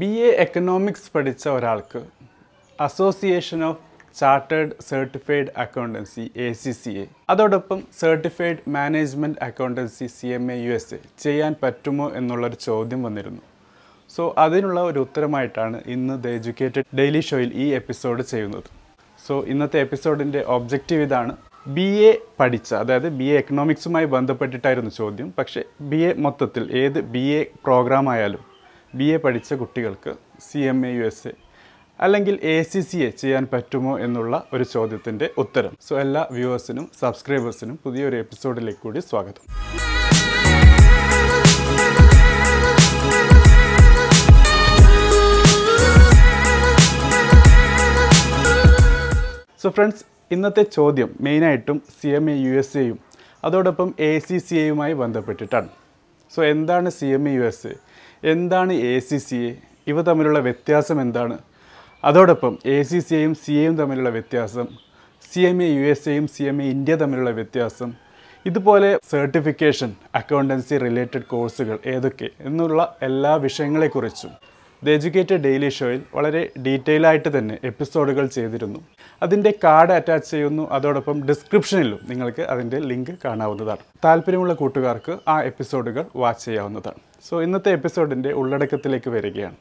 B A economics പഠിച്ച ഒരാൾക്ക് association of chartered certified accountancy A C C A അതോടൊപ്പം certified management accountancy C M A U S A ചെയ്യാൻ പറ്റുമോ എന്നുള്ളൊരു ചോദ്യം വന്നിരുന്നു. സോ അതിനുള്ള ഒരു ഉത്തരമായിട്ടാണ് ഇന്ന് ദ എഡ്യൂക്കേറ്റഡ് ഡെയിലി ഷോയിൽ ഈ എപ്പിസോഡ് ചെയ്യുന്നത്. സോ ഇന്നത്തെ എപ്പിസോഡിന്റെ ഒബ്ജക്റ്റീവ് ഇതാണ് ബി എ പഠിച്ച അതായത് ബി എ എക്കണോമിക്സുമായി ബന്ധപ്പെട്ടിട്ടായിരുന്നു ചോദ്യം. പക്ഷേ ബി എ മൊത്തത്തിൽ ഏത് ബി എ പ്രോഗ്രാം ആയാലും ബി എ പഠിച്ച കുട്ടികൾക്ക് C M A U S A അല്ലെങ്കിൽ എ സി സി എ ചെയ്യാൻ പറ്റുമോ എന്നുള്ള ഒരു ചോദ്യത്തിന്റെ ഉത്തരം. സോ എല്ലാ വ്യൂവേഴ്സിനും സബ്സ്ക്രൈബേഴ്സിനും പുതിയൊരു എപ്പിസോഡിലേക്ക് കൂടി സ്വാഗതം. സോ ഫ്രണ്ട്സ് ഇന്നത്തെ ചോദ്യം മെയിനായിട്ടും C M A U S എയും അതോടൊപ്പം എ സി സി എയുമായി ബന്ധപ്പെട്ടിട്ടാണ്. സോ എന്താണ് C M A U S A എന്താണ് എ സി സി എ ഇവ തമ്മിലുള്ള വ്യത്യാസം എന്താണ്? അതോടൊപ്പം എ സി സി എയും സി എയും തമ്മിലുള്ള വ്യത്യാസം C M A U S എയും സി എം എ ഇന്ത്യ തമ്മിലുള്ള വ്യത്യാസം ഇതുപോലെ സർട്ടിഫിക്കേഷൻ അക്കൗണ്ടൻസി റിലേറ്റഡ് കോഴ്സുകൾ ഏതൊക്കെ എന്നുള്ള എല്ലാ വിഷയങ്ങളെക്കുറിച്ചും ദ എജ്യൂക്കേറ്റഡ് ഡെയിലി ഷോയിൽ വളരെ ഡീറ്റെയിൽ ആയിട്ട് തന്നെ എപ്പിസോഡുകൾ ചെയ്തിരുന്നു. അതിന്റെ കാർഡ് അറ്റാച്ച് ചെയ്യുന്നു. അതോടൊപ്പം ഡിസ്ക്രിപ്ഷനിലും നിങ്ങൾക്ക് അതിന്റെ ലിങ്ക് കാണാവുന്നതാണ്. താല്പര്യമുള്ള കൂട്ടുകാർക്ക് ആ എപ്പിസോഡുകൾ വാച്ച് ചെയ്യാവുന്നതാണ്. സോ ഇന്നത്തെ എപ്പിസോഡിന്റെ ഉള്ളടക്കത്തിലേക്ക് വരികയാണ്.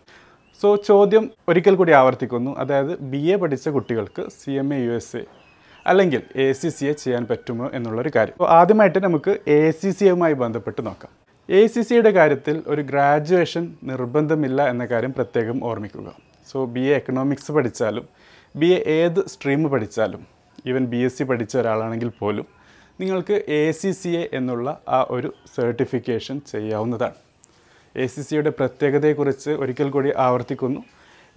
സോ ചോദ്യം ഒരിക്കൽ കൂടി ആവർത്തിക്കുന്നു. അതായത് ബി എ പഠിച്ച കുട്ടികൾക്ക് C M A U S A അല്ലെങ്കിൽ എ സി സി എ ചെയ്യാൻ പറ്റുമോ എന്നുള്ളൊരു കാര്യം. അപ്പോൾ ആദ്യമായിട്ട് നമുക്ക് എ സി സി എയുമായി ബന്ധപ്പെട്ട് നോക്കാം. എ സി സിയുടെ കാര്യത്തിൽ ഒരു ഗ്രാജുവേഷൻ നിർബന്ധമില്ല എന്ന കാര്യം പ്രത്യേകം ഓർമ്മിക്കുക. സോ ബി എ എക്കണോമിക്സ് പഠിച്ചാലും ബി എ ഏത് സ്ട്രീം പഠിച്ചാലും ഈവൻ ബി എസ് സി പഠിച്ച ഒരാളാണെങ്കിൽ പോലും നിങ്ങൾക്ക് എ സി സി എ എന്നുള്ള ആ ഒരു സർട്ടിഫിക്കേഷൻ ചെയ്യാവുന്നതാണ്. എ സി സിയുടെ പ്രത്യേകതയെക്കുറിച്ച് ഒരിക്കൽ കൂടി ആവർത്തിക്കുന്നു.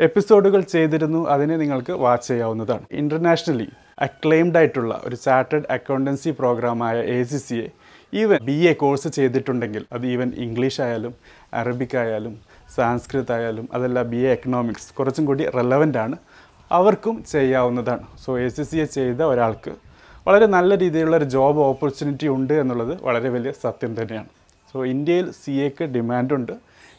എപ്പിസോഡുകൾ ചെയ്തിരുന്നു അതിനെ നിങ്ങൾക്ക് വാച്ച് ചെയ്യാവുന്നതാണ്. ഇന്റർനാഷണലി അക്ലെയിംഡ് ആയിട്ടുള്ള ഒരു chartered accountancy പ്രോഗ്രാമായ A C C A even B A course ചെയ്തിട്ടുണ്ടെങ്കിൽ അത് ഈവൻ ഇംഗ്ലീഷ് ആയാലും അറബിക് ആയാലും സാൻസ്കൃത് ആയാലും അതല്ല ബി എ എക്കണോമിക്സ് കുറച്ചും കൂടി റെലവന്റ് ആണ്. അവർക്കും ചെയ്യാവുന്നതാണ്. So A C C A ചെയ്ത ഒരാൾക്ക് വളരെ നല്ല രീതിയിലുള്ള ഒരു ജോബ് ഓപ്പർച്യൂണിറ്റി ഉണ്ട് എന്നുള്ളത് വളരെ വലിയ സത്യം തന്നെയാണ്. സോ ഇന്ത്യയിൽ സി എക്ക് ഡിമാൻഡുണ്ട്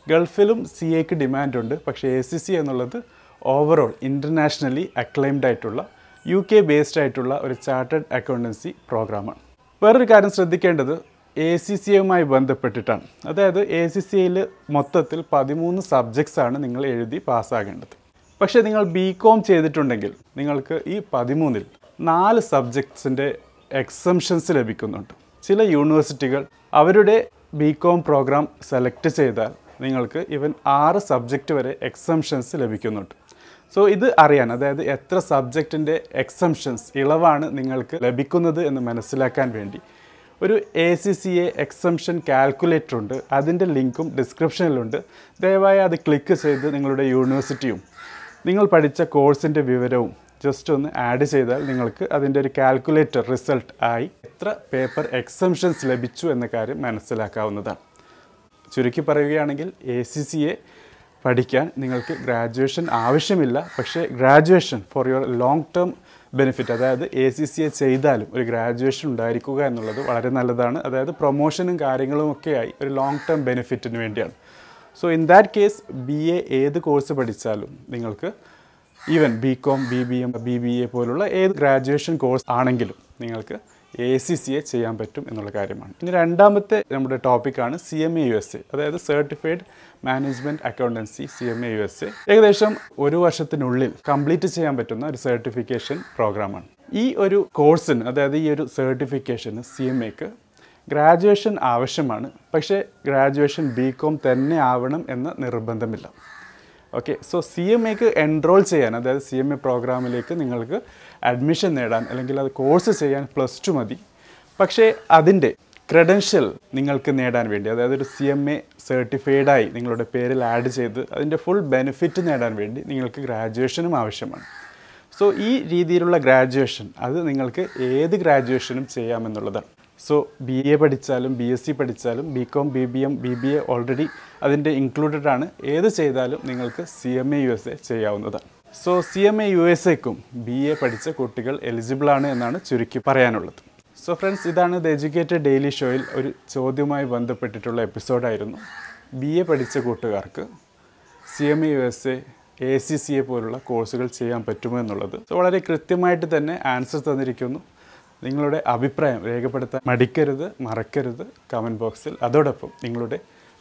ഗൾഫിലും സി എക്ക് ഡിമാൻഡുണ്ട് പക്ഷേ എ സി സി എന്നുള്ളത് ഓവറോൾ ഇന്റർനാഷണലി അക്ലൈംഡ് ആയിട്ടുള്ള യു കെ ബേസ്ഡ് ആയിട്ടുള്ള ഒരു ചാർട്ടേഡ് അക്കൗണ്ടൻസി പ്രോഗ്രാമാണ് വേറൊരു കാര്യം ശ്രദ്ധിക്കേണ്ടത് എ സി സി എയുമായി ബന്ധപ്പെട്ടിട്ടാണ്. അതായത് എ സി സി എയിൽ മൊത്തത്തിൽ പതിമൂന്ന് സബ്ജക്ട്സാണ് നിങ്ങൾ എഴുതി പാസ്സാകേണ്ടത്. പക്ഷേ നിങ്ങൾ ബി കോം ചെയ്തിട്ടുണ്ടെങ്കിൽ നിങ്ങൾക്ക് ഈ പതിമൂന്നിൽ നാല് സബ്ജക്ട്സിന്റെ എക്സംഷൻസ് ലഭിക്കുന്നുണ്ട്. ചില യൂണിവേഴ്സിറ്റികൾ അവരുടെ ബി കോം പ്രോഗ്രാം സെലക്ട് ചെയ്താൽ നിങ്ങൾക്ക് ഇവൻ ആറ് സബ്ജക്റ്റ് വരെ എക്സംഷൻസ് ലഭിക്കുന്നുണ്ട്. സോ ഇത് അറിയാൻ അതായത് എത്ര സബ്ജക്റ്റിന്റെ എക്സംഷൻസ് ഇളവാണ് നിങ്ങൾക്ക് ലഭിക്കുന്നത് എന്ന് മനസ്സിലാക്കാൻ വേണ്ടി. ഒരു A C C A exemption calculator ഉണ്ട് അതിന്റെ ലിങ്കും ഡിസ്ക്രിപ്ഷനിലുണ്ട്. ദയവായി അത് ക്ലിക്ക് ചെയ്ത് നിങ്ങളുടെ യൂണിവേഴ്സിറ്റിയും നിങ്ങൾ പഠിച്ച കോഴ്സിന്റെ വിവരവും ജസ്റ്റ് ഒന്ന് ആഡ് ചെയ്താൽ നിങ്ങൾക്ക് അതിന്റെ ഒരു കാൽക്കുലേറ്റർ റിസൾട്ട് ആയി എത്ര പേപ്പർ എക്സംഷൻസ് ലഭിച്ചു എന്ന കാര്യം മനസ്സിലാക്കാവുന്നതാണ്. ചുരുക്കി പറയുകയാണെങ്കിൽ എ സി സി എ പഠിക്കാൻ നിങ്ങൾക്ക് ഗ്രാജുവേഷൻ ആവശ്യമില്ല പക്ഷേ graduation for your long term benefit അതായത് എ സി സി എ ചെയ്താലും ഒരു ഗ്രാജുവേഷൻ ഉണ്ടായിരിക്കുക എന്നുള്ളത് വളരെ നല്ലതാണ്. അതായത് പ്രൊമോഷനും കാര്യങ്ങളും ഒക്കെയായി ഒരു ലോങ് ടേം ബെനിഫിറ്റിന് വേണ്ടിയാണ്. So in that case B A ഏത് കോഴ്സ് പഠിച്ചാലും നിങ്ങൾക്ക് even B com B B M B B A പോലുള്ള ഏത് ഗ്രാജുവേഷൻ കോഴ്സ് ആണെങ്കിലും നിങ്ങൾക്ക് എ സി സി എ ചെയ്യാൻ പറ്റും എന്നുള്ള കാര്യമാണ്. ഇനി രണ്ടാമത്തെ നമ്മുടെ ടോപ്പിക്കാണ് C M A U S A അതായത് certified management accountancy C M A U S A ഏകദേശം ഒരു വർഷത്തിനുള്ളിൽ കംപ്ലീറ്റ് ചെയ്യാൻ പറ്റുന്ന ഒരു സർട്ടിഫിക്കേഷൻ പ്രോഗ്രാമാണ് ഈ ഒരു കോഴ്സിന് അതായത് ഈ ഒരു സർട്ടിഫിക്കേഷന് സി എം എക്ക് ഗ്രാജുവേഷൻ ആവശ്യമാണ്. പക്ഷേ ഗ്രാജുവേഷൻ ബി കോം തന്നെ ആവണം എന്ന നിർബന്ധമില്ല. ഓക്കെ സോ സി എം എക്ക് എൻറോൾ ചെയ്യാൻ അതായത് സി എം എ പ്രോഗ്രാമിലേക്ക് നിങ്ങൾക്ക് അഡ്മിഷൻ നേടാൻ അല്ലെങ്കിൽ അത് കോഴ്സ് ചെയ്യാൻ പ്ലസ് ടു മതി. പക്ഷേ അതിന്റെ ക്രെഡൻഷ്യൽ നിങ്ങൾക്ക് നേടാൻ വേണ്ടി അതായത് ഒരു സി എം എ സർട്ടിഫൈഡായി നിങ്ങളുടെ പേരിൽ ആഡ് ചെയ്ത് അതിന്റെ ഫുൾ ബെനിഫിറ്റ് നേടാൻ വേണ്ടി നിങ്ങൾക്ക് ഗ്രാജുവേഷനും ആവശ്യമാണ്. സോ ഈ രീതിയിലുള്ള ഗ്രാജുവേഷൻ അത് നിങ്ങൾക്ക് ഏത് ഗ്രാജുവേഷനും ചെയ്യാമെന്നുള്ളതാണ്. സോ ബി എ പഠിച്ചാലും ബി എസ് സി പഠിച്ചാലും B com B B M B B A already അതിന്റെ ഇൻക്ലൂഡഡ് ആണ്. ഏത് ചെയ്താലും നിങ്ങൾക്ക് C M A U S A ചെയ്യാവുന്നതാണ്. So C M A U S എക്കും B A പഠിച്ച കുട്ടികൾ എലിജിബിൾ ആണ് എന്നാണ് ചുരുക്കി പറയാനുള്ളത്. സോ ഫ്രണ്ട്സ് ഇതാണ് ദ എഡ്യൂക്കേറ്റഡ് ഡെയിലി ഷോയിൽ ഒരു ചോദ്യവുമായി ബന്ധപ്പെട്ടിട്ടുള്ള എപ്പിസോഡായിരുന്നു ബി എ പഠിച്ച കൂട്ടുകാർക്ക് C M A U S A A C C A പോലുള്ള കോഴ്സുകൾ ചെയ്യാൻ പറ്റുമോ എന്നുള്ളത്. സോ വളരെ കൃത്യമായിട്ട് തന്നെ ആൻസർ തന്നിരിക്കുന്നു. നിങ്ങളുടെ അഭിപ്രായം രേഖപ്പെടുത്താൻ മടിക്കരുത് മറക്കരുത് കമന്റ് ബോക്സിൽ അതോടൊപ്പം നിങ്ങളുടെ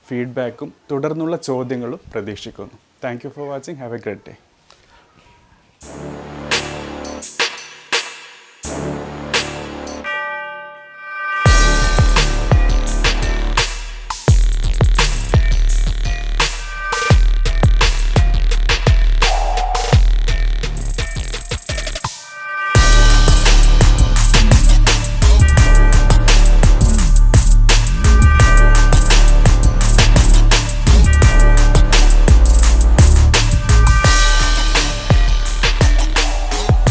ഫീഡ്ബാക്കും തുടർന്നുള്ള ചോദ്യങ്ങളും പ്രതീക്ഷിക്കുന്നു. Thank you for watching have a great day